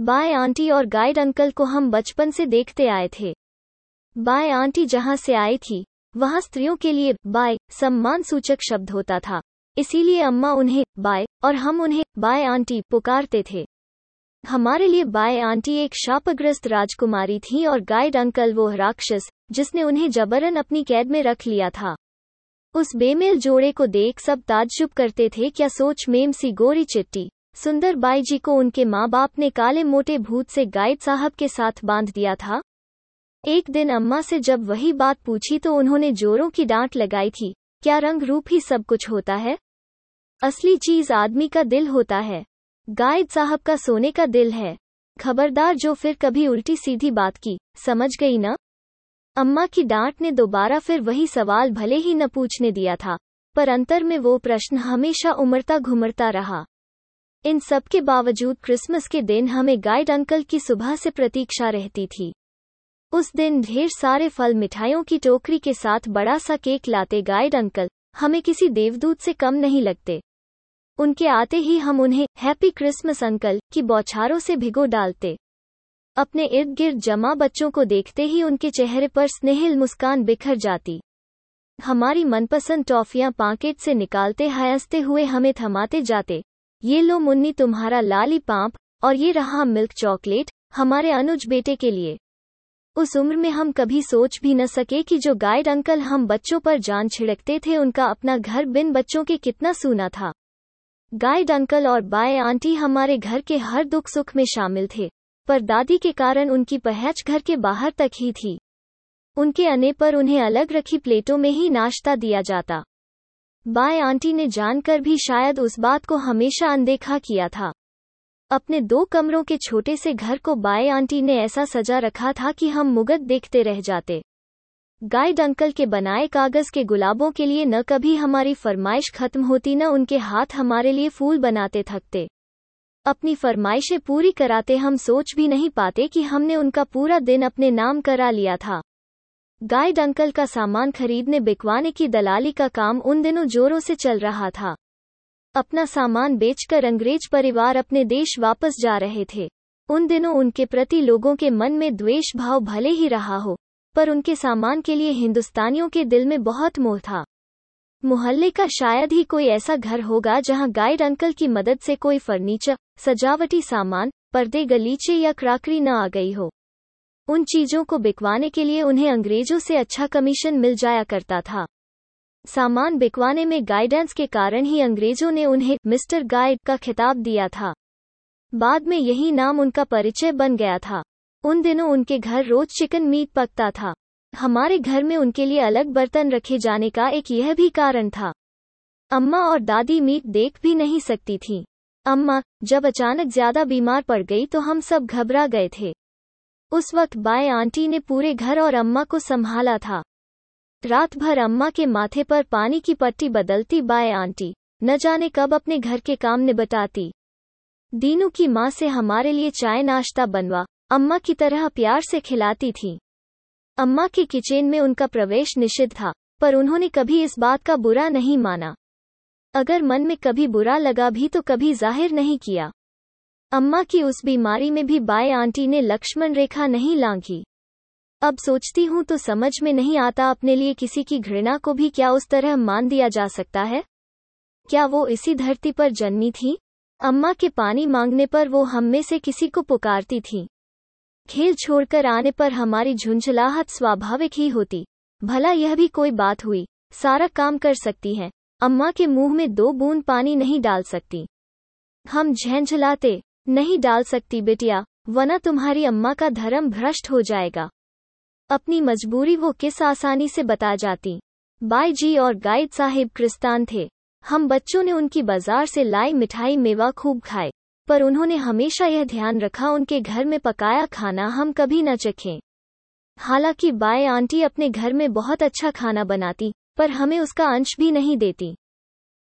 Bye aunty और guide uncle को हम बचपन से देखते आए थे। बाय आंटी जहाँ से आई थी, वहाँ स्त्रियों के लिए बाय सम्मान सूचक शब्द होता था। इसीलिए अम्मा उन्हें बाय और हम उन्हें बाय आंटी पुकारते थे। हमारे लिए बाय आंटी एक शापग्रस्त राजकुमारी थी और गाइड अंकल वो राक्षस, जिसने उन्हें जबरन अपनी कैद में रख लिया था। उस बेमेल जोड़े को देख सब ताज्जुब करते थे, क्या सोच मेम सी गोरी चिट्टी। सुंदर बाई जी को उनके माँ बाप ने काले मोटे भूत से गाइड साहब के साथ बाँध दिया था। एक दिन अम्मा से जब वही बात पूछी तो उन्होंने जोरों की डांट लगाई थी, क्या रंग रूप ही सब कुछ होता है? असली चीज़ आदमी का दिल होता है। गाइड साहब का सोने का दिल है। खबरदार जो फिर कभी उल्टी सीधी बात की, समझ गई ना? अम्मा की डांट ने दोबारा फिर वही सवाल भले ही न पूछने दिया था, पर अंतर में वो प्रश्न हमेशा उमड़ता घुमड़ता रहा। इन सब के बावजूद क्रिसमस के दिन हमें गाइड अंकल की सुबह से प्रतीक्षा रहती थी। उस दिन ढेर सारे फल मिठाइयों की टोकरी के साथ बड़ा सा केक लाते गाइड अंकल हमें किसी देवदूत से कम नहीं लगते। उनके आते ही हम उन्हें हैप्पी क्रिसमस अंकल की बौछारों से भिगो डालते। अपने इर्द गिर्द जमा बच्चों को देखते ही उनके चेहरे पर स्नेहिल मुस्कान बिखर जाती। हमारी मनपसंद टॉफियाँ पाकेट से निकालते हँसते हुए हमें थमाते जाते। ये लो मुन्नी तुम्हारा लाली पांप, और ये रहा मिल्क चॉकलेट, हमारे अनुज बेटे के लिए। उस उम्र में हम कभी सोच भी न सके कि जो गाइड अंकल हम बच्चों पर जान छिड़कते थे, उनका अपना घर बिन बच्चों के कितना सूना था। गाइड अंकल और बाय आंटी हमारे घर के हर दुख सुख में शामिल थे, पर दादी के कारण उनकी पहच घर के बाहर तक ही थी। उनके अने पर उन्हें अलग रखी प्लेटों में ही नाश्ता दिया जाता। बाय आंटी ने जानकर भी शायद उस बात को हमेशा अनदेखा किया था। अपने दो कमरों के छोटे से घर को बाय आंटी ने ऐसा सजा रखा था कि हम मुगत देखते रह जाते। गाइड अंकल के बनाए कागज़ के गुलाबों के लिए न कभी हमारी फरमाइश खत्म होती न उनके हाथ हमारे लिए फूल बनाते थकते। अपनी फरमाइशें पूरी कराते हम सोच भी नहीं पाते कि हमने उनका पूरा दिन अपने नाम करा लिया था। गाइड अंकल का सामान खरीदने बिकवाने की दलाली का काम उन दिनों जोरों से चल रहा था। अपना सामान बेचकर अंग्रेज़ परिवार अपने देश वापस जा रहे थे। उन दिनों उनके प्रति लोगों के मन में द्वेष भाव भले ही रहा हो, पर उनके सामान के लिए हिंदुस्तानियों के दिल में बहुत मोह था। मोहल्ले का शायद ही कोई ऐसा घर होगा जहाँ गाइड अंकल की मदद से कोई फर्नीचर, सजावटी सामान, पर्दे, गलीचे या क्राकरी न आ गई हो। उन चीज़ों को बिकवाने के लिए उन्हें अंग्रेज़ों से अच्छा कमीशन मिल जाया करता था। सामान बिकवाने में गाइडेंस के कारण ही अंग्रेज़ों ने उन्हें मिस्टर गाइड का खिताब दिया था। बाद में यही नाम उनका परिचय बन गया था। उन दिनों उनके घर रोज चिकन मीट पकता था। हमारे घर में उनके लिए अलग बर्तन रखे जाने का एक यह भी कारण था। अम्मा और दादी मीट देख भी नहीं सकती थी। अम्मा, जब अचानक ज़्यादा बीमार पड़ गई तो हम सब घबरा गए थे। उस वक्त बाय आंटी ने पूरे घर और अम्मा को संभाला था। रात भर अम्मा के माथे पर पानी की पट्टी बदलती बाय आंटी, न जाने कब अपने घर के काम निबटाती। दीनू की माँ से हमारे लिए चाय नाश्ता बनवा, अम्मा की तरह प्यार से खिलाती थी। अम्मा के किचन में उनका प्रवेश निषिद्ध था, पर उन्होंने कभी इस बात का बुरा नहीं माना। अगर मन में कभी बुरा लगा भी तो कभी ज़ाहिर नहीं किया। अम्मा की उस बीमारी में भी बाय आंटी ने लक्ष्मण रेखा नहीं लांघी। अब सोचती हूँ तो समझ में नहीं आता अपने लिए किसी की घृणा को भी क्या उस तरह मान दिया जा सकता है। क्या वो इसी धरती पर जन्मी थी? अम्मा के पानी मांगने पर वो हम में से किसी को पुकारती थी। खेल छोड़कर आने पर हमारी झुंझलाहट स्वाभाविक ही होती। भला यह भी कोई बात हुई, सारा काम कर सकती है। अम्मा के मुँह में दो बूंद पानी नहीं डाल सकती। हम झेंझलाते नहीं डाल सकती बेटिया वना तुम्हारी अम्मा का धर्म भ्रष्ट हो जाएगा। अपनी मजबूरी वो किस आसानी से बता जाती। बाई जी और गाइड साहिब क्रिस्तान थे। हम बच्चों ने उनकी बाज़ार से लाई मिठाई मेवा खूब खाए, पर उन्होंने हमेशा यह ध्यान रखा उनके घर में पकाया खाना हम कभी न चखें। हालाँकि बाय आंटी अपने घर में बहुत अच्छा खाना बनाती, पर हमें उसका अंश भी नहीं देती।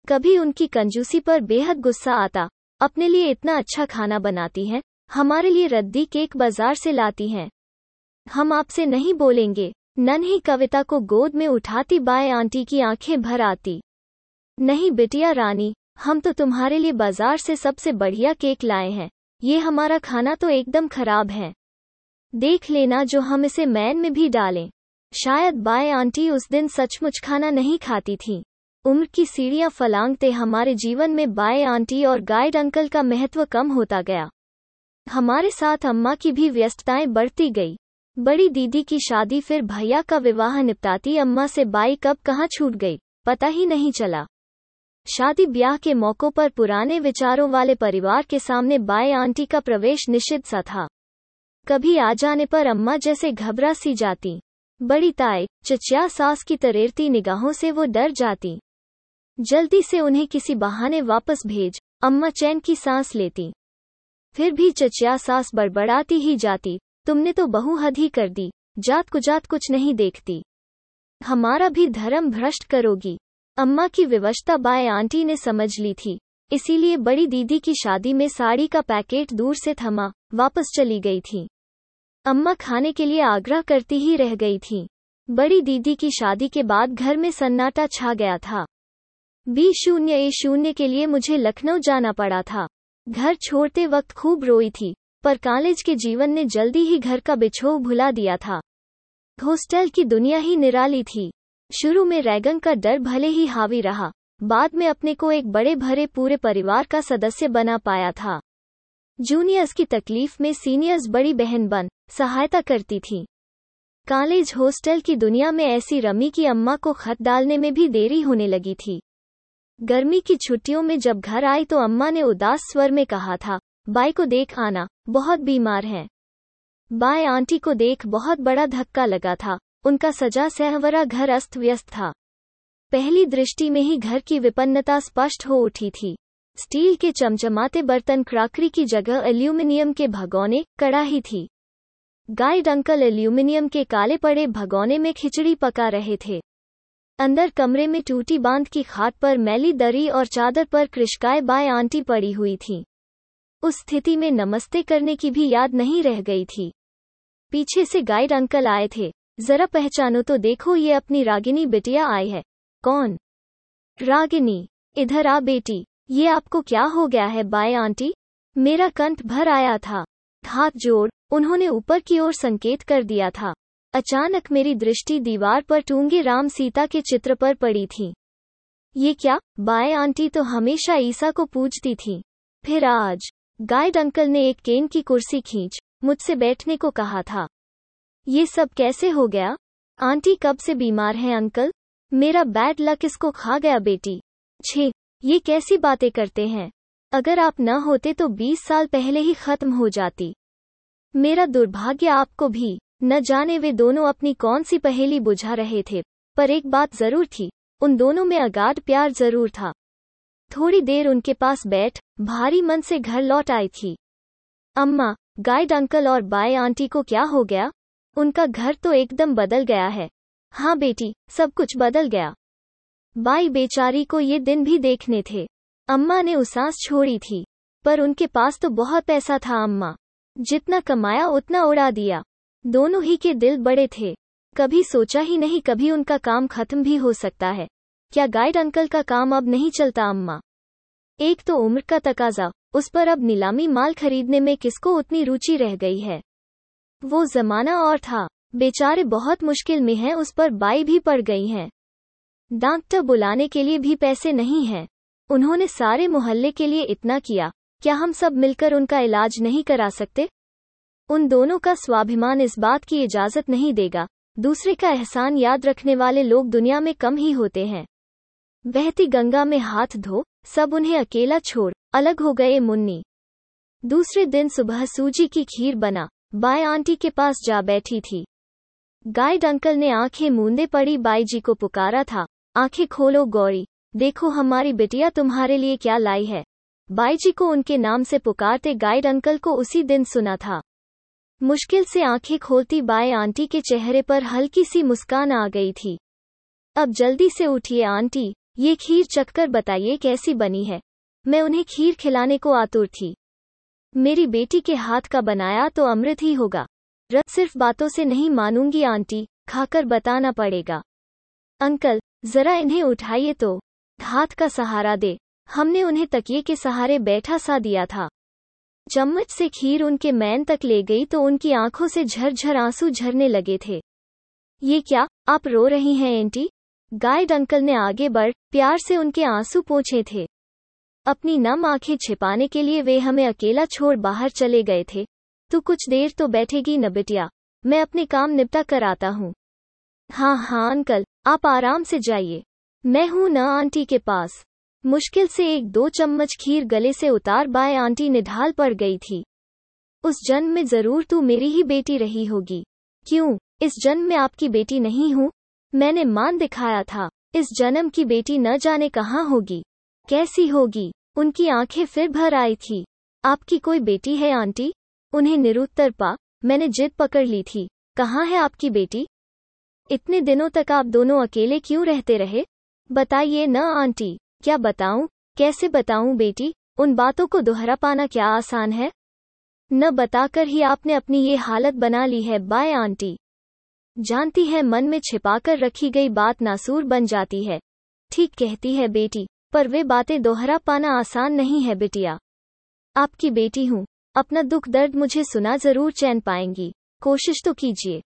कभी उनकी कंजूसी पर बेहद गुस्सा आता अपने लिए इतना अच्छा खाना बनाती हैं, हमारे लिए रद्दी केक बाज़ार से लाती हैं। हम आपसे नहीं बोलेंगे, नन ही कविता को गोद में उठाती बाय आंटी की आँखें भर आती। नहीं बिटिया रानी, हम तो तुम्हारे लिए बाज़ार से सबसे बढ़िया केक लाए हैं, ये हमारा खाना तो एकदम खराब है। देख लेना जो हम इसे मैन में भी डालें। शायद बाय आंटी उस दिन सचमुच खाना नहीं खाती थी। उम्र की सीढ़ियाँ फलांगते हमारे जीवन में बाय आंटी और गाइड अंकल का महत्व कम होता गया। हमारे साथ अम्मा की भी व्यस्तताएँ बढ़ती गई। बड़ी दीदी की शादी फिर भैया का विवाह निपटाती अम्मा से बाई कब कहाँ छूट गई, पता ही नहीं चला। शादी ब्याह के मौकों पर पुराने विचारों वाले परिवार के सामने बाय आंटी का प्रवेश निषिद्ध सा था। कभी आ जाने पर अम्मा जैसे घबरा सी जाती। बड़ी ताए चचिया सास की तरेरती निगाहों से वो डर जाती। जल्दी से उन्हें किसी बहाने वापस भेज, अम्मा चैन की सांस लेती। फिर भी चचिया सास बड़बड़ाती ही जाती, तुमने तो बहु हद ही कर दी, जात कुजात कुछ नहीं देखती। हमारा भी धर्म भ्रष्ट करोगी। अम्मा की विवशता बाय आंटी ने समझ ली थी, इसीलिए बड़ी दीदी की शादी में साड़ी का पैकेट दूर से थमा, वापस चली गई थी। अम्मा खाने के लिए आग्रह करती ही रह गई थी। बड़ी दीदी की शादी के बाद घर में सन्नाटा छा गया था। बी शून्य ए शून्य के लिए मुझे लखनऊ जाना पड़ा था। घर छोड़ते वक्त खूब रोई थी, पर कॉलेज के जीवन ने जल्दी ही घर का बिछोह भुला दिया था। हॉस्टल की दुनिया ही निराली थी। शुरू में रैगन का डर भले ही हावी रहा, बाद में अपने को एक बड़े भरे पूरे परिवार का सदस्य बना पाया था। जूनियर्स की तकलीफ़ में सीनियर्स बड़ी बहन बन, सहायता करती थी। कॉलेज हॉस्टल की दुनिया में ऐसी रमी की अम्मा को खत डालने में भी देरी होने लगी थी। गर्मी की छुट्टियों में जब घर आई तो अम्मा ने उदास स्वर में कहा था, बाई को देख आना, बहुत बीमार है। बाय आंटी को देख बहुत बड़ा धक्का लगा था, उनका सजा सहवरा घर अस्त व्यस्त था। पहली दृष्टि में ही घर की विपन्नता स्पष्ट हो उठी थी। स्टील के चमचमाते बर्तन क्राकरी की जगह एल्यूमिनियम के भगोने, कड़ाही थी। गाइड अंकल एल्यूमिनियम के काले पड़े भगोने में खिचड़ी पका रहे थे। अंदर कमरे में टूटी बाँध की खाट पर मैली दरी और चादर पर कृष्काय बाय आंटी पड़ी हुई थी। उस स्थिति में नमस्ते करने की भी याद नहीं रह गई थी। पीछे से गाइड अंकल आए थे। जरा पहचानो तो देखो ये अपनी रागिनी बिटिया आई है। कौन? रागिनी। इधर आ बेटी। ये आपको क्या हो गया है बाय आंटी? मेरा कंठ भर आया था। हाथ जोड़। उन्होंने ऊपर की ओर संकेत कर दिया था। अचानक मेरी दृष्टि दीवार पर टूँगे राम सीता के चित्र पर पड़ी थी। ये क्या? बाय आंटी तो हमेशा ईसा को पूजती थी। फिर आज गाइड अंकल ने एक केन की कुर्सी खींच, मुझसे बैठने को कहा था। ये सब कैसे हो गया? आंटी कब से बीमार है अंकल? मेरा बैड लक इसको खा गया बेटी। छे, ये कैसी बातें करते हैं? अगर आप न होते तो बीस साल पहले ही खत्म हो जाती। मेरा दुर्भाग्य आपको भी। न जाने वे दोनों अपनी कौन सी पहेली बुझा रहे थे, पर एक बात ज़रूर थी, उन दोनों में अगाध प्यार ज़रूर था। थोड़ी देर उनके पास बैठ, भारी मन से घर लौट आई थी। अम्मा, गाइड अंकल और बाय आंटी को क्या हो गया? उनका घर तो एकदम बदल गया है। हाँ बेटी, सब कुछ बदल गया। बाई बेचारी को ये दिन भी देखने थे। अम्मा ने उसास छोड़ी थी। पर उनके पास तो बहुत पैसा था अम्मा। जितना कमाया, उतना उड़ा दिया। दोनों ही के दिल बड़े थे। कभी सोचा ही नहीं, कभी उनका काम खत्म भी हो सकता है। क्या गाइड अंकल का काम अब नहीं चलता अम्मा? एक तो उम्र का तकाजा, उस पर अब नीलामी माल खरीदने में किसको उतनी रुचि रह गई है? वो जमाना और था। बेचारे बहुत मुश्किल में हैं, उस पर बाई भी पड़ गई हैं। डॉक्टर बुलाने के लिए भी पैसे नहीं हैं। उन्होंने सारे मोहल्ले के लिए इतना किया। क्या हम सब मिलकर उनका इलाज नहीं करा सकते? उन दोनों का स्वाभिमान इस बात की इजाज़त नहीं देगा। दूसरे का एहसान याद रखने वाले लोग दुनिया में कम ही होते हैं। बहती गंगा में हाथ धो, सब उन्हें अकेला छोड़, अलग हो गए मुन्नी। दूसरे दिन सुबह सूजी की खीर बना बाय आंटी के पास जा बैठी थी। गाइड अंकल ने आँखें मूंदे पड़ी बाई जी को पुकारा था, आँखें खोलो गौरी, देखो हमारी बिटिया तुम्हारे लिए क्या लाई है। बाई जी को उनके नाम से पुकारते गाइड अंकल को उसी दिन सुना था। मुश्किल से आँखें खोलती बाय आंटी के चेहरे पर हल्की सी मुस्कान आ गई थी। अब जल्दी से उठिए आंटी, ये खीर चखकर बताइए कैसी बनी है। मैं उन्हें खीर खिलाने को आतुर थी। मेरी बेटी के हाथ का बनाया तो अमृत ही होगा। रत सिर्फ़ बातों से नहीं मानूँगी आंटी, खाकर बताना पड़ेगा। अंकल, जरा इन्हें उठाइए तो हाथ का सहारा दे। हमने उन्हें तकिए के सहारे बैठा सा दिया था। चम्मच से खीर उनके मैन तक ले गई तो उनकी आँखों से झरझर आँसू झरने लगे थे। ये क्या? आप रो रही हैं, एंटी? गाइड अंकल ने आगे बढ़ प्यार से उनके आँसू पोछे थे। अपनी नम आँखें छिपाने के लिए वे हमें अकेला छोड़ बाहर चले गए थे। तू कुछ देर तो बैठेगी न बिटिया, मैं अपने काम निपटा कर आता हूँ। हाँ हाँ अंकल, आप आराम से जाइए। मैं हूँ न आंटी के पास। मुश्किल से एक दो चम्मच खीर गले से उतार बाएँ आंटी निढाल पड़ गई थी। उस जन्म में ज़रूर तू मेरी ही बेटी रही होगी। क्यों? इस जन्म में आपकी बेटी नहीं हूँ। मैंने मान दिखाया था। इस जन्म की बेटी न जाने कहाँ होगी। कैसी होगी? उनकी आँखें फिर भर आई थी। आपकी कोई बेटी है आंटी? उन्हें निरुत्तर पा। मैंने जिद पकड़ ली थी। कहाँ है आपकी बेटी? इतने दिनों तक आप दोनों अकेले क्यों रहते रहे? बताइए न आंटी। क्या बताऊँ? कैसे बताऊँ बेटी? उन बातों को दोहरा पाना क्या आसान है? न बताकर ही आपने अपनी ये हालत बना ली है बाय आंटी। जानती है, मन में छिपाकर रखी गई बात नासूर बन जाती है। ठीक कहती है बेटी, पर वे बातें दोहरा पाना आसान नहीं है बिटिया। आपकी बेटी हूँ, अपना दुख दर्द मुझे सुना ज़रूर चैन पाएँगी। कोशिश तो कीजिए।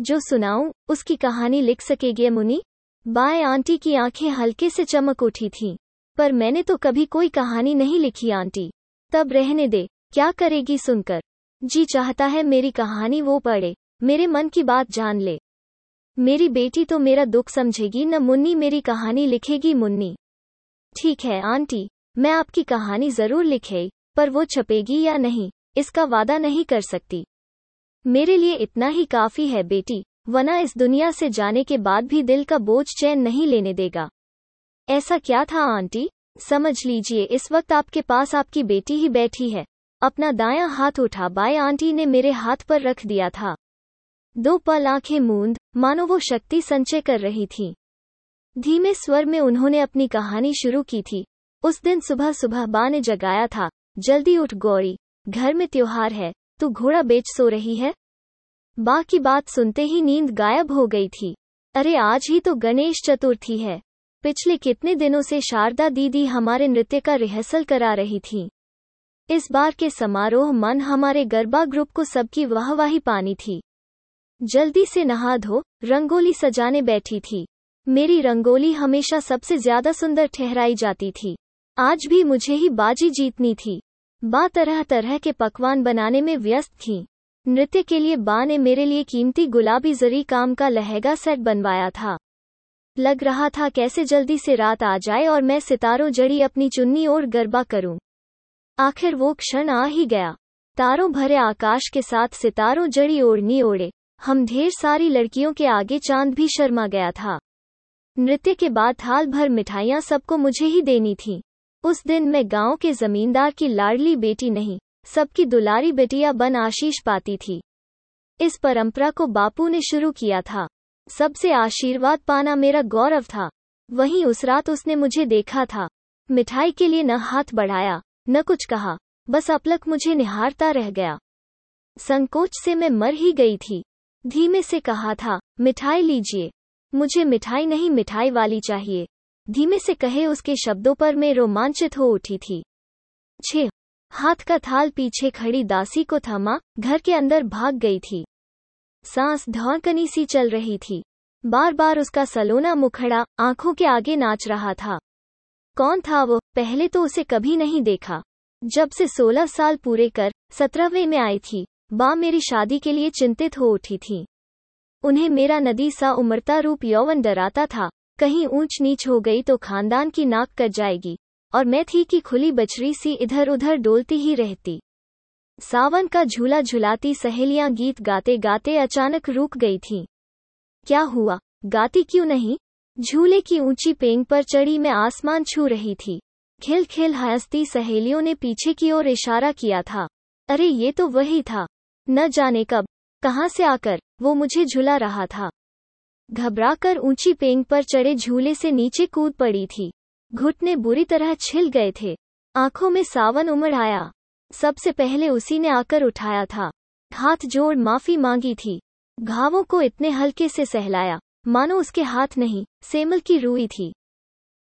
जो सुनाऊं, उसकी कहानी लिख सकेगी मुनि बाय आंटी की आँखें हल्के से चमक उठी थीं, पर मैंने तो कभी कोई कहानी नहीं लिखी आंटी। तब रहने दे, क्या करेगी सुनकर? जी चाहता है मेरी कहानी वो पढ़े, मेरे मन की बात जान ले। मेरी बेटी तो मेरा दुख समझेगी, न मुन्नी मेरी कहानी लिखेगी मुन्नी। ठीक है आंटी, मैं आपकी कहानी ज़रूर लिखे, पर वो छपेगी या नहीं, इसका वादा नहीं कर सकती। मेरे लिए इतना ही काफ़ी है बेटी। वना इस दुनिया से जाने के बाद भी दिल का बोझ चैन नहीं लेने देगा। ऐसा क्या था, आंटी? समझ लीजिए, इस वक्त आपके पास आपकी बेटी ही बैठी है। अपना दायां हाथ उठा बाय आंटी ने मेरे हाथ पर रख दिया था। दो पल आँखें मूंद, मानो वो शक्ति संचय कर रही थी। धीमे स्वर में उन्होंने अपनी कहानी शुरू की थी। उस दिन सुबह सुबह बा ने जगाया था, जल्दी उठ गौरी, घर में त्योहार है, तू घोड़ा बेच सो रही है? बा की बात सुनते ही नींद गायब हो गई थी। अरे आज ही तो गणेश चतुर्थी है। पिछले कितने दिनों से शारदा दीदी हमारे नृत्य का रिहर्सल करा रही थी। इस बार के समारोह मन हमारे गरबा ग्रुप को सबकी वाहवाही पानी थी। जल्दी से नहा धो, रंगोली सजाने बैठी थी। मेरी रंगोली हमेशा सबसे ज़्यादा सुंदर ठहराई जाती थी। आज भी मुझे ही बाजी जीतनी थी। बा तरह तरह के पकवान बनाने में व्यस्त थी। नृत्य के लिए बा ने मेरे लिए कीमती गुलाबी जरी काम का लहंगा सेट बनवाया था। लग रहा था कैसे जल्दी से रात आ जाए और मैं सितारों जड़ी अपनी चुन्नी और गरबा करूँ। आखिर वो क्षण आ ही गया। तारों भरे आकाश के साथ सितारों जड़ी ओढ़नी ओढ़े। हम ढेर सारी लड़कियों के आगे चाँद भी शर्मा गया था। नृत्य के बाद थाल भर मिठाइयाँ सबको मुझे ही देनी थी। उस दिन मैं गाँव के जमींदार की लाडली बेटी नहीं सबकी दुलारी बेटिया बन आशीष पाती थी। इस परंपरा को बापू ने शुरू किया था। सबसे आशीर्वाद पाना मेरा गौरव था। वहीं उस रात उसने मुझे देखा था। मिठाई के लिए न हाथ बढ़ाया, न कुछ कहा, बस अपलक मुझे निहारता रह गया। संकोच से मैं मर ही गई थी। धीमे से कहा था, मिठाई लीजिए। मुझे मिठाई नहीं, मिठाई वाली चाहिए। धीमे से कहे उसके शब्दों पर मैं रोमांचित हो उठी थी। छह। हाथ का थाल पीछे खड़ी दासी को थमा, घर के अंदर भाग गई थी। सांस धौड़कनी सी चल रही थी। बार बार उसका सलोना मुखड़ा, आँखों के आगे नाच रहा था। कौन था वो, पहले तो उसे कभी नहीं देखा। जब से सोलह साल पूरे कर, सत्रहवें में आई थी, बा मेरी शादी के लिए चिंतित हो उठी थी। उन्हें मेरा नदी सा उमरता रूप यौवन डराता था, कहीं ऊंच नीच हो गई तो खानदान की नाक कट जाएगी। और मैं थी कि खुली बछरी सी इधर उधर डोलती ही रहती। सावन का झूला झुलाती सहेलियाँ गीत गाते गाते अचानक रुक गई थीं। क्या हुआ? गाती क्यों नहीं? झूले की ऊँची पेंग पर चढ़ी मैं आसमान छू रही थी। खिल खिल हंसती सहेलियों ने पीछे की ओर इशारा किया था। अरे ये तो वही था। न जाने कब। कहाँ से आकर? वो मुझे झुला रहा था। घबराकर ऊँची पेंग पर चढ़े झूले से नीचे कूद पड़ी थी। घुटने बुरी तरह छिल गए थे। आँखों में सावन उमड़ आया। सबसे पहले उसी ने आकर उठाया था। हाथ जोड़ माफ़ी मांगी थी। घावों को इतने हल्के से सहलाया। मानो उसके हाथ नहीं, सेमल की रुई थी।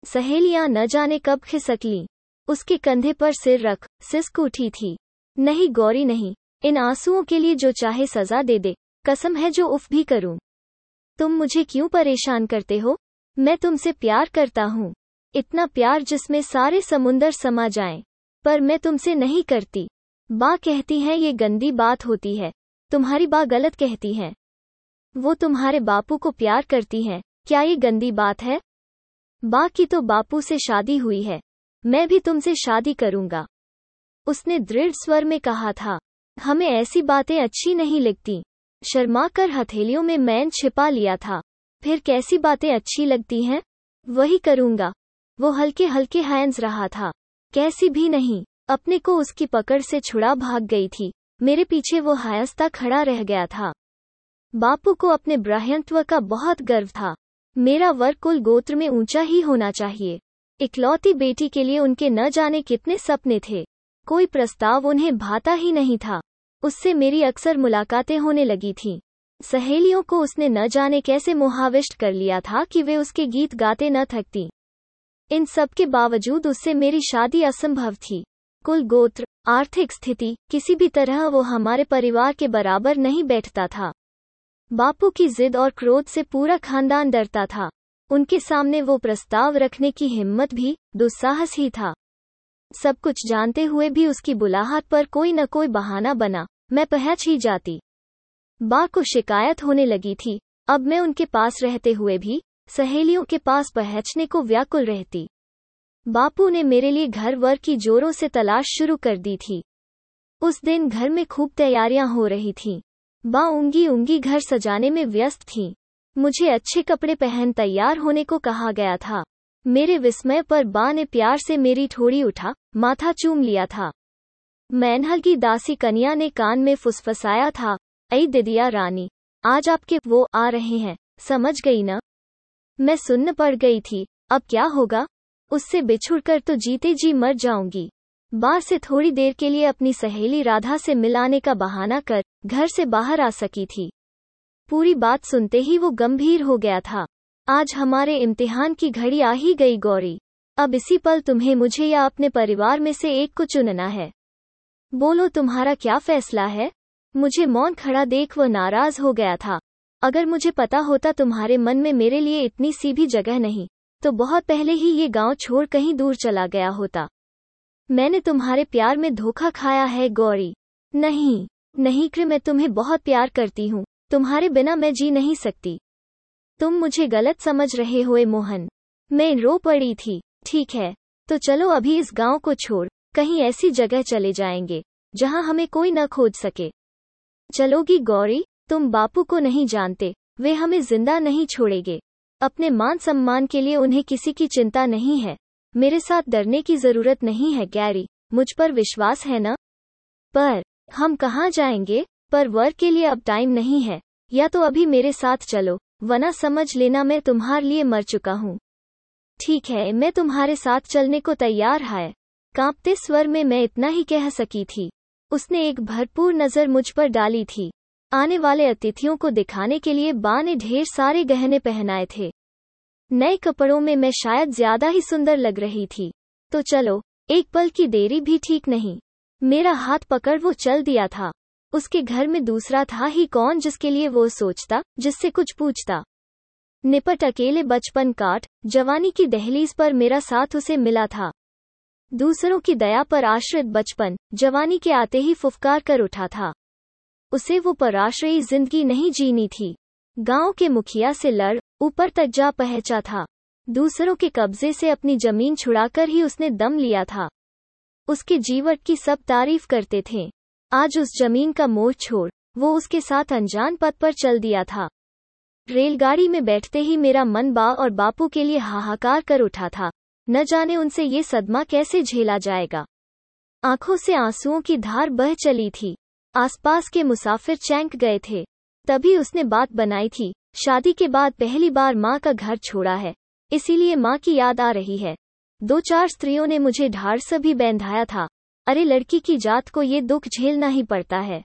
सहेलियाँ न जाने कब खिसक ली। उसके कंधे पर सिर रख, सिस्क उठी थी। नहीं गौरी नहीं, इन आंसुओं के लिए जो चाहे सजा दे दे। कसम है जो उफ भी करूँ। तुम मुझे क्यों परेशान करते हो? मैं तुमसे प्यार करता हूँ। इतना प्यार जिसमें सारे समुंदर समा जाएँ। पर मैं तुमसे नहीं करती। बा कहती हैं, ये गंदी बात होती है। तुम्हारी बा गलत कहती है। वो तुम्हारे बापू को प्यार करती हैं। क्या ये गंदी बात है? बा की तो बापू से शादी हुई है। मैं भी तुमसे शादी करूँगा। उसने दृढ़ स्वर में कहा था, हमें ऐसी बातें अच्छी नहीं लगती। शर्मा कर हथेलियों में मैन छिपा लिया था। फिर कैसी बातें अच्छी लगती हैं? वही करूँगा। वो हल्के हल्के हैंड्स रहा था। कैसी भी नहीं, अपने को उसकी पकड़ से छुड़ा भाग गई थी। मेरे पीछे वो हायस्ता खड़ा रह गया था। बापू को अपने ब्राह्यत्व का बहुत गर्व था। मेरा वर कुल गोत्र में ऊँचा ही होना चाहिए। इकलौती बेटी के लिए उनके न जाने कितने सपने थे। कोई प्रस्ताव उन्हें भाता ही नहीं था। उससे मेरी अक्सर मुलाकातें होने लगी थीं। सहेलियों को उसने न जाने कैसे मोहाविष्ट कर लिया था कि वे उसके गीत गाते न थकती। इन सब के बावजूद उससे मेरी शादी असंभव थी। कुल गोत्र, आर्थिक स्थिति, किसी भी तरह वो हमारे परिवार के बराबर नहीं बैठता था। बापू की जिद और क्रोध से पूरा खानदान डरता था। उनके सामने वो प्रस्ताव रखने की हिम्मत भी, दुस्साहस ही था। सब कुछ जानते हुए भी उसकी बुलाहट पर कोई न कोई बहाना बना, मैं पहच ही जाती। बा को शिकायत होने लगी थी, अब मैं उनके पास रहते हुए भी सहेलियों के पास पहचने को व्याकुल रहती। बापू ने मेरे लिए घर वर की जोरों से तलाश शुरू कर दी थी। उस दिन घर में खूब तैयारियाँ हो रही थीं। बा उंगी उंगी घर सजाने में व्यस्त थीं। मुझे अच्छे कपड़े पहन तैयार होने को कहा गया था। मेरे विस्मय पर बा ने प्यार से मेरी ठोड़ी उठा, माथा चूम लिया था। मैनहल की दासी कन्या ने कान में फुसफसाया था ऐ दिदिया रानी, आज आपके वो आ रहे हैं, समझ गई ना? मैं सुन्न पड़ गई थी। अब क्या होगा? उससे बिछुड़कर तो जीते जी मर जाऊँगी। बार से थोड़ी देर के लिए अपनी सहेली राधा से मिलाने का बहाना कर घर से बाहर आ सकी थी। पूरी बात सुनते ही वो गंभीर हो गया था। आज हमारे इम्तिहान की घड़ी आ ही गई गौरी। अब इसी पल तुम्हें मुझे या अपने परिवार में से एक को चुनना है। बोलो, तुम्हारा क्या फैसला है? मुझे मौन खड़ा देख वह नाराज़ हो गया था। अगर मुझे पता होता तुम्हारे मन में मेरे लिए इतनी सी भी जगह नहीं तो बहुत पहले ही ये गाँव छोड़ कहीं दूर चला गया होता। मैंने तुम्हारे प्यार में धोखा खाया है, गौरी। नहीं नहीं कि, मैं तुम्हें बहुत प्यार करती हूँ, तुम्हारे बिना मैं जी नहीं सकती। तुम मुझे गलत समझ रहे हुए, मोहन। मैं रो पड़ी थी, ठीक है तो चलो अभी इस गाँव को छोड़, कहीं ऐसी जगह चले जाएँगे, जहाँ हमें कोई न खोज सके। चलोगी, गौरी। तुम बापू को नहीं जानते, वे हमें ज़िंदा नहीं छोड़ेंगे। अपने मान सम्मान के लिए उन्हें किसी की चिंता नहीं है। मेरे साथ डरने की ज़रूरत नहीं है, गैरी। मुझ पर विश्वास है न? पर, हम कहाँ जाएँगे? पर वर्क के लिए अब टाइम नहीं है। या तो अभी मेरे साथ चलो वना समझ लेना मैं तुम्हारे लिए मर चुका हूँ। ठीक है, मैं तुम्हारे साथ चलने को तैयार है। कांपते स्वर में मैं इतना ही कह सकी थी। उसने एक भरपूर नज़र मुझ पर डाली थी। आने वाले अतिथियों को दिखाने के लिए बा ने ढेर सारे गहने पहनाए थे। नए कपड़ों में मैं शायद ज़्यादा ही सुंदर लग रही थी। तो चलो, एक पल की देरी भी ठीक नहीं। मेरा हाथ पकड़ वो चल दिया था। उसके घर में दूसरा था ही कौन जिसके लिए वो सोचता, जिससे कुछ पूछता। निपट अकेले बचपन काट, जवानी की दहलीज पर मेरा साथ उसे मिला था। दूसरों की दया पर आश्रित बचपन, जवानी के आते ही फुफकार कर उठा था। उसे वो पराश्रयी ज़िंदगी नहीं जीनी थी। गाँव के मुखिया से लड़, ऊपर तक जा पहचा था। दूसरों के कब्जे से अपनी ज़मीन छुड़ाकर ही उसने दम लिया था। उसके जीवट की सब तारीफ़ करते थे। आज उस ज़मीन का मोह छोड़, वो उसके साथ अनजान पद पर चल दिया था। रेलगाड़ी में बैठते ही मेरा मन बा और बापू के लिए हाहाकार कर उठा था। न जाने उनसे ये सदमा कैसे झेला जाएगा। आँखों से आंसुओं की धार बह चली थी। आसपास के मुसाफिर चैंक गए थे। तभी उसने बात बनाई थी। शादी के बाद पहली बार माँ का घर छोड़ा है। इसीलिए माँ की याद आ रही है। दो चार स्त्रियों ने मुझे ढार से भी बैंधाया था। अरे लड़की की जात को ये दुख झेलना ही पड़ता है।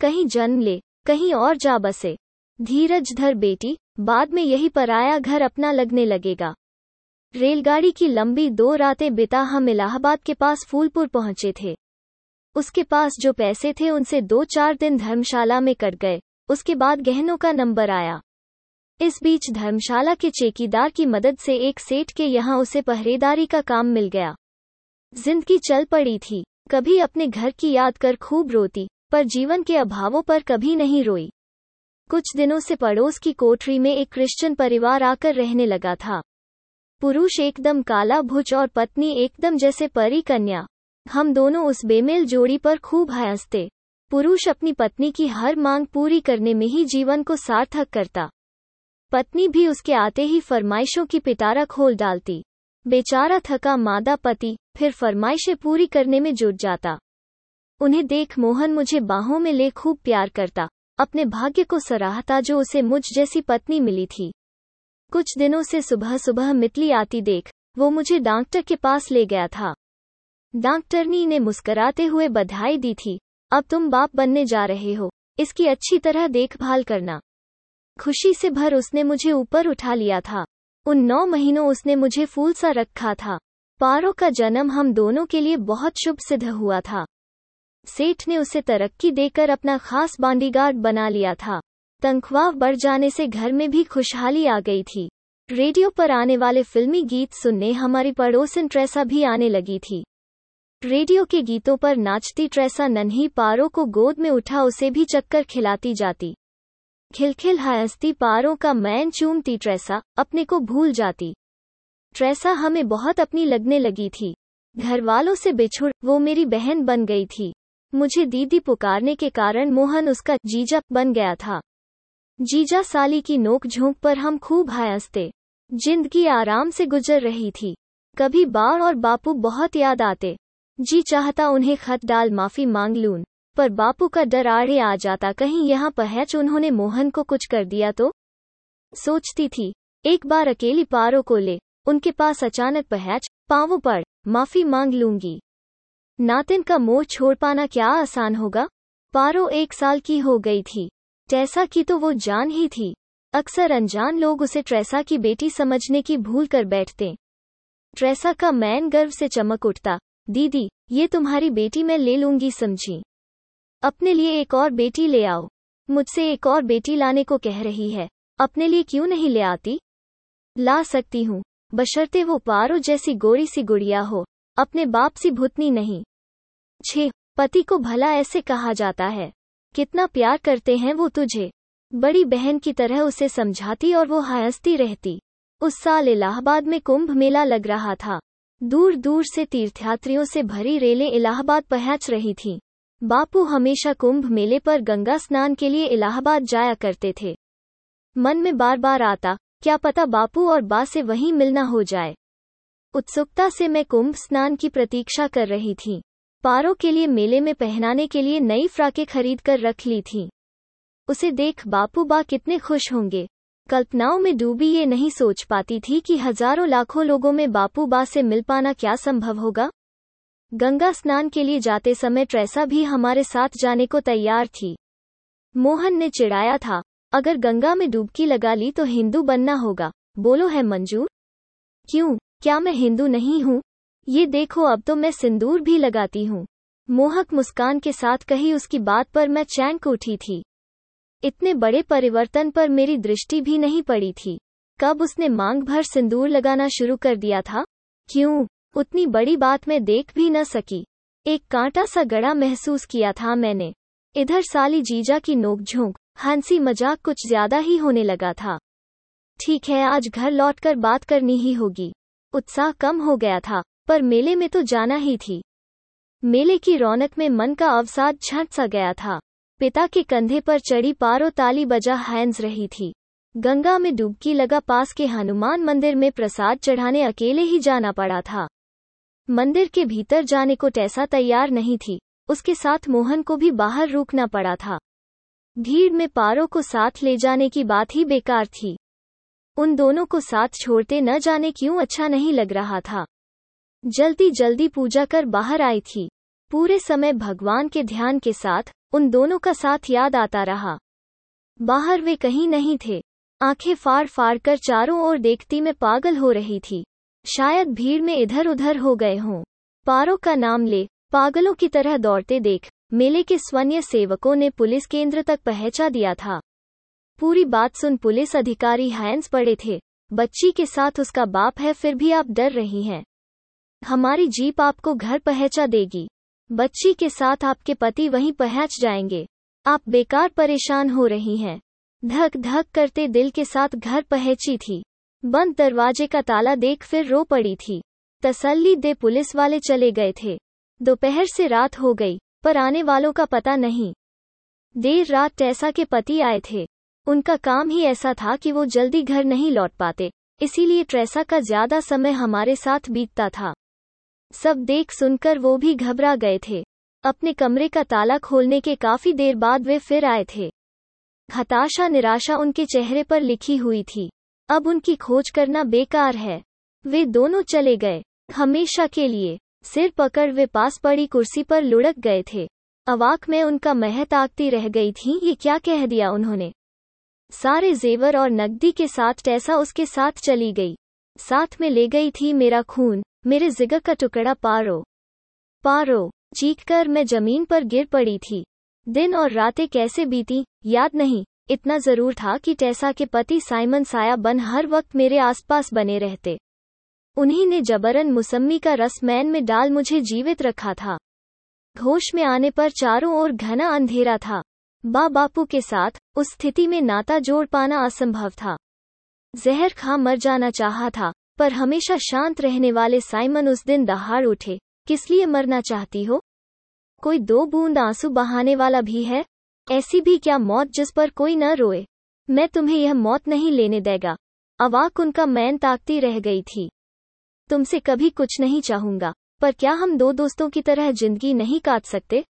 कहीं जन्म ले, कहीं और जा बसे। धीरज धर बेटी, बाद में यही पराया घर अपना लगने लगेगा। रेलगाड़ी की लंबी दो रातें बिता हम इलाहाबाद के पास फूलपुर पहुँचे थे। उसके पास जो पैसे थे उनसे दो चार दिन धर्मशाला में कट गए। उसके बाद गहनों का नंबर आया। इस बीच धर्मशाला के चेकीदार की मदद से एक सेठ के यहाँ उसे पहरेदारी का काम मिल गया। ज़िंदगी चल पड़ी थी। कभी अपने घर की याद कर खूब रोती, पर जीवन के अभावों पर कभी नहीं रोई। कुछ दिनों से पड़ोस की कोठरी में एक क्रिश्चियन परिवार आकर रहने लगा था। पुरुष एकदम काला भुज और पत्नी एकदम जैसे परी कन्या। हम दोनों उस बेमेल जोड़ी पर खूब हँसते। पुरुष अपनी पत्नी की हर मांग पूरी करने में ही जीवन को सार्थक करता। पत्नी भी उसके आते ही फरमाइशों की पिटारा खोल डालती। बेचारा थका मादा पति, फिर फरमाइशें पूरी करने में जुट जाता। उन्हें देख मोहन मुझे बाहों में ले खूब प्यार करता, अपने भाग्य को सराहता जो उसे मुझ जैसी पत्नी मिली थी। कुछ दिनों से सुबह सुबह मितली आती देख, वो मुझे डॉक्टर के पास ले गया था। डॉक्टरनी ने मुस्कराते हुए बधाई दी थी, अब तुम बाप बनने जा रहे हो, इसकी अच्छी तरह देखभाल करना। खुशी से भर उसने मुझे ऊपर उठा लिया था, उन नौ महीनों उसने मुझे फूल सा रखा था, पारो का जन्म हम दोनों के लिए बहुत शुभ सिद्ध हुआ था। सेठ ने उसे तरक्की देकर अपना खास बांडीगार्ड बना लिया था तनख्वाह बढ़ जाने से घर में भी खुशहाली आ गई थी। रेडियो पर आने वाले फिल्मी गीत सुनने हमारी पड़ोसिन ट्रेसा भी आने लगी थी। रेडियो के गीतों पर नाचती ट्रेसा नन्ही पारों को गोद में उठा उसे भी चक्कर खिलाती जाती। खिलखिल हंसती पारों का मैन चूमती ट्रेसा, अपने को भूल जाती। ट्रेसा हमें बहुत अपनी लगने लगी थी। घर वालों से बिछुड़, वो मेरी बहन बन गई थी। मुझे दीदी पुकारने के कारण मोहन उसका जीजा बन गया था। जीजा साली की नोक झोंक पर हम खूब हँसते। ज़िंदगी आराम से गुजर रही थी। कभी बार और बापू बहुत याद आते। जी चाहता उन्हें खत डाल, माफ़ी मांग लूँ। पर बापू का डर आड़े आ जाता, कहीं यहाँ पहच उन्होंने मोहन को कुछ कर दिया तो? सोचती थी, एक बार अकेली पारो को ले, उनके पास अचानक पहच पावों पड़ माफ़ी मांग लूँगी। नातिन का मोह छोड़ पाना क्या आसान होगा? पारो एक साल की हो गई थी टैसा की तो वो जान ही थी। अक्सर अनजान लोग उसे ट्रेसा की बेटी समझने की भूल कर बैठते। ट्रेसा का मैन गर्व से चमक उठता दीदी, ये तुम्हारी बेटी मैं ले लूँगी समझी। अपने लिए एक और बेटी ले आओ। मुझसे एक और बेटी लाने को कह रही है। अपने लिए क्यों नहीं ले आती? ला सकती हूँ। बशर्ते वो पारो जैसी गोरी सी गुड़िया हो। अपने बाप सी भूतनी नहीं। छे, पति को भला ऐसे कहा जाता है। कितना प्यार करते हैं वो तुझे। बड़ी बहन की तरह उसे समझाती और वो हंसती रहती। उस साल इलाहाबाद में कुंभ मेला लग रहा था। दूर दूर से तीर्थयात्रियों से भरी रेलें इलाहाबाद पहुँच रही थीं। बापू हमेशा कुंभ मेले पर गंगा स्नान के लिए इलाहाबाद जाया करते थे। मन में बार बार आता, क्या पता बापू और बा से वहीं मिलना हो जाए। उत्सुकता से मैं कुंभ स्नान की प्रतीक्षा कर रही थी। पारों के लिए मेले में पहनाने के लिए नई फ्राकें खरीद कर रख ली थीं। उसे देख बापू बा कितने खुश होंगे। कल्पनाओं में डूबी ये नहीं सोच पाती थी कि हज़ारों लाखों लोगों में बापू बा से मिल पाना क्या संभव होगा। गंगा स्नान के लिए जाते समय ट्रेसा भी हमारे साथ जाने को तैयार थी। मोहन ने चिढ़ाया था, अगर गंगा में डुबकी लगा ली तो हिंदू बनना होगा। बोलो है मंजूर क्यों? क्या मैं हिंदू नहीं हूँ? ये देखो अब तो मैं सिंदूर भी लगाती हूँ। मोहक मुस्कान के साथ कही उसकी बात पर मैं चैंक उठी थी। इतने बड़े परिवर्तन पर मेरी दृष्टि भी नहीं पड़ी थी। कब उसने मांग भर सिंदूर लगाना शुरू कर दिया था? क्यों? उतनी बड़ी बात मैं देख भी न सकी। एक कांटा सा गड़ा महसूस किया था मैंने। इधर साली जीजा की नोकझोंक, हँसी मज़ाक कुछ ज़्यादा ही होने लगा था। ठीक है, आज घर लौटकर बात करनी ही होगी। उत्साह कम हो गया था, पर मेले में तो जाना ही थी। मेले की रौनक में मन का अवसाद झट सा गया था। पिता के कंधे पर चढ़ी पारो ताली बजा हैंस रही थी। गंगा में डुबकी लगा पास के हनुमान मंदिर में प्रसाद चढ़ाने अकेले ही जाना पड़ा था। मंदिर के भीतर जाने को टैसा तैयार नहीं थी, उसके साथ मोहन को भी बाहर रुकना पड़ा था। भीड़ में पारो को साथ ले जाने की बात ही बेकार थी। उन दोनों को साथ छोड़ते न जाने क्यों अच्छा नहीं लग रहा था। जल्दी जल्दी पूजा कर बाहर आई थी। पूरे समय भगवान के ध्यान के साथ उन दोनों का साथ याद आता रहा। बाहर वे कहीं नहीं थे। आँखें फाड़ फाड़ कर चारों ओर देखती मैं पागल हो रही थी। शायद भीड़ में इधर उधर हो गए हों। पारो का नाम ले, पागलों की तरह दौड़ते देख, मेले के स्वन्य सेवकों ने पुलिस केंद्र तक पहुँचा दिया था। पूरी बात सुन पुलिस अधिकारी हैंस पड़े थे। बच्ची के साथ उसका बाप है, फिर भी आप डर रही हैं। हमारी जीप आपको घर पहुँचा देगी। बच्ची के साथ आपके पति वहीं पहुँच जाएँगे। आप बेकार परेशान हो रही हैं। धक धक करते दिल के साथ घर पहुँची थी। बंद दरवाजे का ताला देख फिर रो पड़ी थी। तसल्ली दे पुलिस वाले चले गए थे। दोपहर से रात हो गई, पर आने वालों का पता नहीं। देर रात टैसा के पति आए थे। उनका काम ही ऐसा था कि वो जल्दी घर नहीं लौट पाते। इसीलिए ट्रेसा का ज़्यादा समय हमारे साथ बीतता था। सब देख सुनकर वो भी घबरा गए थे। अपने कमरे का ताला खोलने के काफ़ी देर बाद वे फिर आए थे। हताशा निराशा उनके चेहरे पर लिखी हुई थी। अब उनकी खोज करना बेकार है। वे दोनों चले गए, हमेशा के लिए। सिर पकड़ वे पास पड़ी कुर्सी पर लुढ़क गए थे। अवाक में उनका मह ताकती रह गई थी, ये क्या कह दिया उन्होंने? सारे जेवर और नकदी के साथ टैसा उसके साथ चली गई। साथ में ले गई थी मेरा खून। मेरे जिगर का टुकड़ा पारो। पारो चीख कर मैं ज़मीन पर गिर पड़ी थी। दिन और रातें कैसे बीती, याद नहीं। इतना ज़रूर था कि टैसा के पति साइमन साया बन हर वक्त मेरे आसपास बने रहते। उन्हीं ने जबरन मुसम्मी का रस मैन में डाल मुझे जीवित रखा था। होश में आने पर चारों ओर घना अंधेरा था। बा बापू के साथ, उस स्थिति में नाता जोड़ पाना असंभव था। जहर खा मर जाना चाहा था। पर हमेशा शांत रहने वाले साइमन उस दिन दहाड़ उठे, किस लिए मरना चाहती हो? कोई दो बूंद आँसू बहाने वाला भी है? ऐसी भी क्या मौत जिस पर कोई न रोए? मैं तुम्हें यह मौत नहीं लेने देगा। अवाक उनका मैन ताकती रह गई थी। तुमसे कभी कुछ नहीं चाहूँगा, पर क्या हम दो दोस्तों की तरह ज़िंदगी नहीं काट सकते?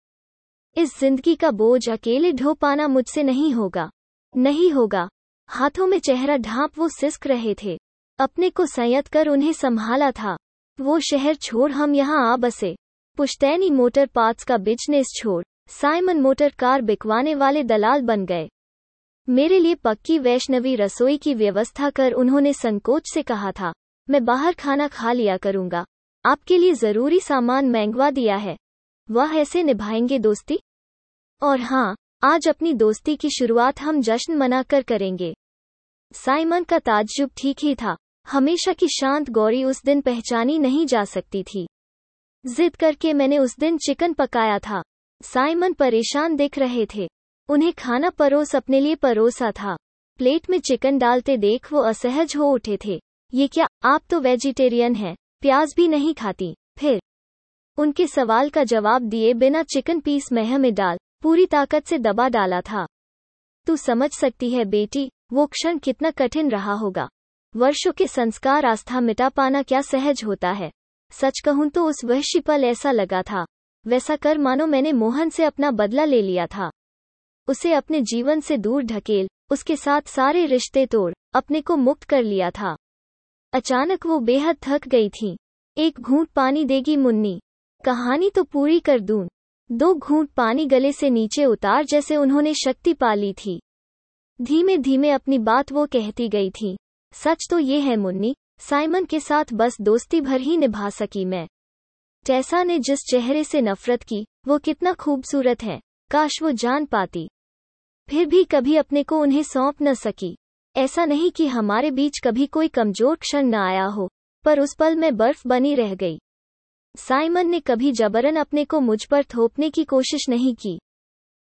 इस ज़िंदगी का बोझ अकेले ढो पाना मुझसे नहीं होगा। नहीं होगा। हाथों में चेहरा ढांप वो सिस्क रहे थे। अपने को संयत कर उन्हें संभाला था। वो शहर छोड़ हम यहाँ आ बसे। पुश्तैनी मोटर पार्ट्स का बिज़नेस छोड़, साइमन मोटर कार बिकवाने वाले दलाल बन गए। मेरे लिए पक्की वैष्णवी रसोई की व्यवस्था कर उन्होंने संकोच से कहा था, मैं बाहर खाना खा लिया करूँगा। आपके लिए ज़रूरी सामान महंगवा दिया है। वह ऐसे निभाएँगे दोस्ती? और हाँ आज अपनी दोस्ती की शुरुआत हम जश्न मनाकर करेंगे। साइमन का ताज्जुब ठीक ही था। हमेशा की शांत गौरी उस दिन पहचानी नहीं जा सकती थी। जिद करके मैंने उस दिन चिकन पकाया था। साइमन परेशान दिख रहे थे। उन्हें खाना परोस अपने लिए परोसा था। प्लेट में चिकन डालते देख वो असहज हो उठे थे। ये क्या, आप तो वेजिटेरियन हैं, प्याज भी नहीं खाती, फिर? उनके सवाल का जवाब दिए बिना चिकन पीस मह में डाल, पूरी ताकत से दबा डाला था। तू समझ सकती है बेटी, वो क्षण कितना कठिन रहा होगा। वर्षों के संस्कार आस्था मिटा पाना क्या सहज होता है? सच कहूँ तो उस वहशी पल ऐसा लगा था। वैसा कर मानो मैंने मोहन से अपना बदला ले लिया था। उसे अपने जीवन से दूर ढकेल, उसके साथ सारे रिश्ते तोड़, अपने को मुक्त कर लिया था। अचानक वो बेहद थक गई थी। एक घूंट पानी देगी मुन्नी। कहानी तो पूरी कर दूँ। दो घूंट पानी गले से नीचे उतार जैसे उन्होंने शक्ति पा ली थी। धीमे धीमे अपनी बात वो कहती गई थी। सच तो ये है मुन्नी, साइमन के साथ बस दोस्ती भर ही निभा सकी मैं। टैसा ने जिस चेहरे से नफरत की, वो कितना खूबसूरत है, काश वो जान पाती। फिर भी कभी अपने को उन्हें सौंप न सकी। ऐसा नहीं कि हमारे बीच कभी कोई कमज़ोर क्षण न आया हो, पर उस पल में बर्फ़ बनी रह गई। साइमन ने कभी जबरन अपने को मुझ पर थोपने की कोशिश नहीं की।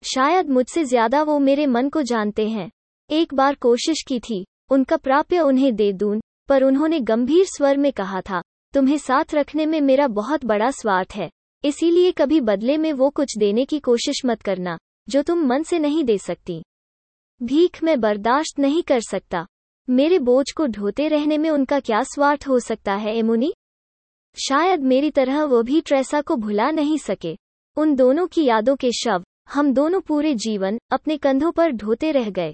शायद मुझसे ज़्यादा वो मेरे मन को जानते हैं। एक बार कोशिश की थी उनका प्राप्य उन्हें दे दून पर उन्होंने गंभीर स्वर में कहा था, तुम्हें साथ रखने में मेरा बहुत बड़ा स्वार्थ है, इसीलिए कभी बदले में वो कुछ देने की कोशिश मत करना, जो तुम मन से नहीं दे सकती। भीख मैं बर्दाश्त नहीं कर सकता। मेरे बोझ को ढोते रहने में उनका क्या स्वार्थ हो सकता है एमुनी शायद मेरी तरह वो भी ट्रेसा को भुला नहीं सके। उन दोनों की यादों के शव, हम दोनों पूरे जीवन अपने कंधों पर ढोते रह गए।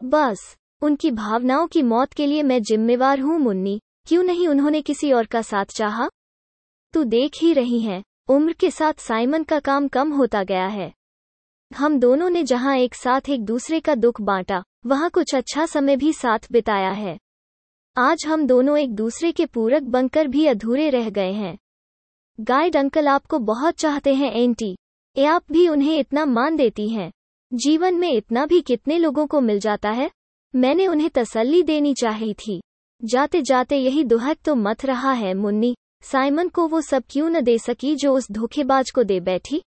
बस। उनकी भावनाओं की मौत के लिए मैं जिम्मेवार हूँ, मुन्नी। क्यों नहीं उन्होंने किसी और का साथ चाहा? तू देख ही रही है। उम्र के साथ साइमन का काम कम होता गया है। हम दोनों ने जहाँ एक साथ एक दूसरे का दुख बांटा, वहाँ कुछ अच्छा समय भी साथ बिताया है। आज हम दोनों एक दूसरे के पूरक बनकर भी अधूरे रह गए हैं। गाइड अंकल आपको बहुत चाहते हैं, एंटी। ए, आप भी उन्हें इतना मान देती हैं। जीवन में इतना भी कितने लोगों को मिल जाता है? मैंने उन्हें तसल्ली देनी चाहिए थी। जाते जाते यही दुहक तो मत रहा है, मुन्नी। साइमन को वो सब क्यों न दे सकी जो उस धोखेबाज को दे बैठी?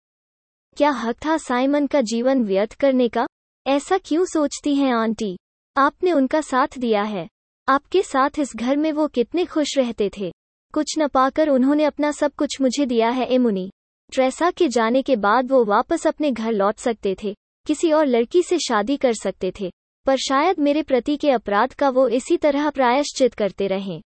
क्या हक था साइमन का जीवन व्यर्थ करने का? ऐसा क्यों सोचती हैं आंटी? आपने उनका साथ दिया है। आपके साथ इस घर में वो कितने खुश रहते थे। कुछ न पाकर उन्होंने अपना सब कुछ मुझे दिया है, ए मुनी ट्रेसा के जाने के बाद वो वापस अपने घर लौट सकते थे। किसी और लड़की से शादी कर सकते थे। पर शायद मेरे प्रति के अपराध का वो इसी तरह प्रायश्चित करते रहें।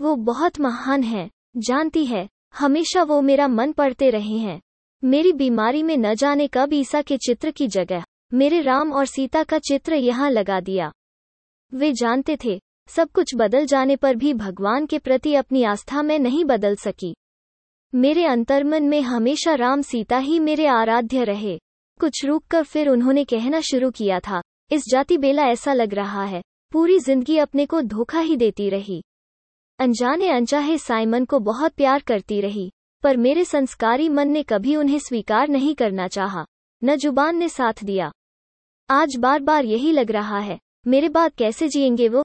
वो बहुत महान है, जानती है, हमेशा वो मेरा मन पढ़ते रहे हैं। मेरी बीमारी में न जाने कब ईसा के चित्र की जगह, मेरे राम और सीता का चित्र यहाँ लगा दिया। वे जानते थे, सब कुछ बदल जाने पर भी भगवान के प्रति अपनी आस्था में नहीं बदल सकी। मेरे अंतर्मन में हमेशा राम सीता ही मेरे आराध्य रहे। कुछ रुक कर फिर उन्होंने कहना शुरू किया था इस जाति बेला ऐसा लग रहा है। पूरी ज़िंदगी अपने को धोखा ही देती रही। अनजाने अनचाहे साइमन को बहुत प्यार करती रही, पर मेरे संस्कारी मन ने कभी उन्हें स्वीकार नहीं करना चाहा, न ज़ुबान ने साथ दिया। आज बार बार यही लग रहा है, मेरे बाद कैसे जिएँगे वो?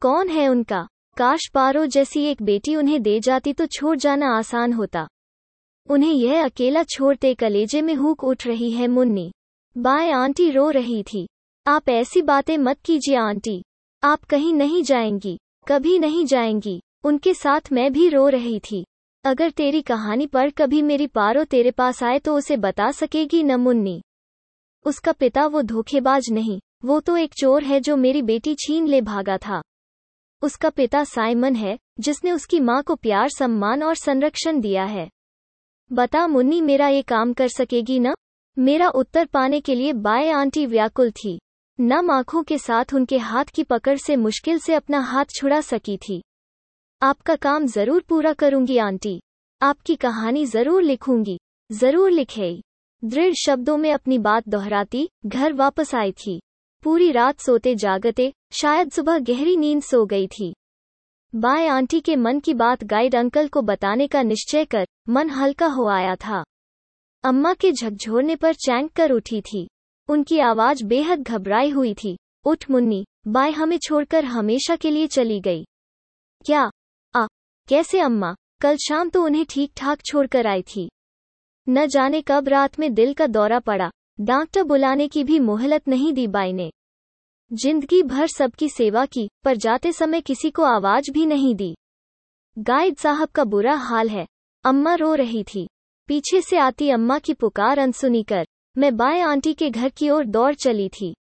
कौन है उनका? काश पारो जैसी एक बेटी उन्हें दे जाती तो छोड़ जाना आसान होता। उन्हें यह अकेला छोड़ते कलेजे में हुक उठ रही है मुन्नी। बाय आंटी रो रही थी। आप ऐसी बातें मत कीजिए, आंटी। आप कहीं नहीं जाएँगी, कभी नहीं जाएँगी। उनके साथ मैं भी रो रही थी। अगर तेरी कहानी पर कभी मेरी पारो तेरे पास आए तो उसे बता सकेगी न मुन्नी। उसका पिता वो धोखेबाज नहीं, वो तो एक चोर है जो मेरी बेटी छीन ले भागा था। उसका पिता साइमन है, जिसने उसकी माँ को प्यार, सम्मान और संरक्षण दिया है। बता मुन्नी मेरा ये काम कर सकेगी न? मेरा उत्तर पाने के लिए बाय आंटी व्याकुल थी। नम आँखों के साथ उनके हाथ की पकड़ से मुश्किल से अपना हाथ छुड़ा सकी थी। आपका काम ज़रूर पूरा करूँगी, आंटी। आपकी कहानी ज़रूर लिखूँगी। ज़रूर लिखे। दृढ़ शब्दों में अपनी बात दोहराती, घर वापस आई थी। पूरी रात सोते जागते, शायद सुबह गहरी नींद सो गई थी। बाय आंटी के मन की बात गाइड अंकल को बताने का निश्चय कर, मन हल्का हो आया था। अम्मा के झकझोरने पर चैंक कर उठी थी। उनकी आवाज़ बेहद घबराई हुई थी। उठ, मुन्नी बाय हमें छोड़कर हमेशा के लिए चली गई। क्या? आ, कैसे अम्मा? कल शाम तो उन्हें ठीक ठाक छोड़कर आई थी। न जाने कब रात में दिल का दौरा पड़ा। डॉक्टर बुलाने की भी मोहलत नहीं दी बाई ने। ज़िंदगी भर सबकी सेवा की, पर जाते समय किसी को आवाज़ भी नहीं दी। गाइड साहब का बुरा हाल है। अम्मा रो रही थी। पीछे से आती अम्मा की पुकार अनसुनी कर। मैं बाएँ आंटी के घर की ओर दौड़ चली थी।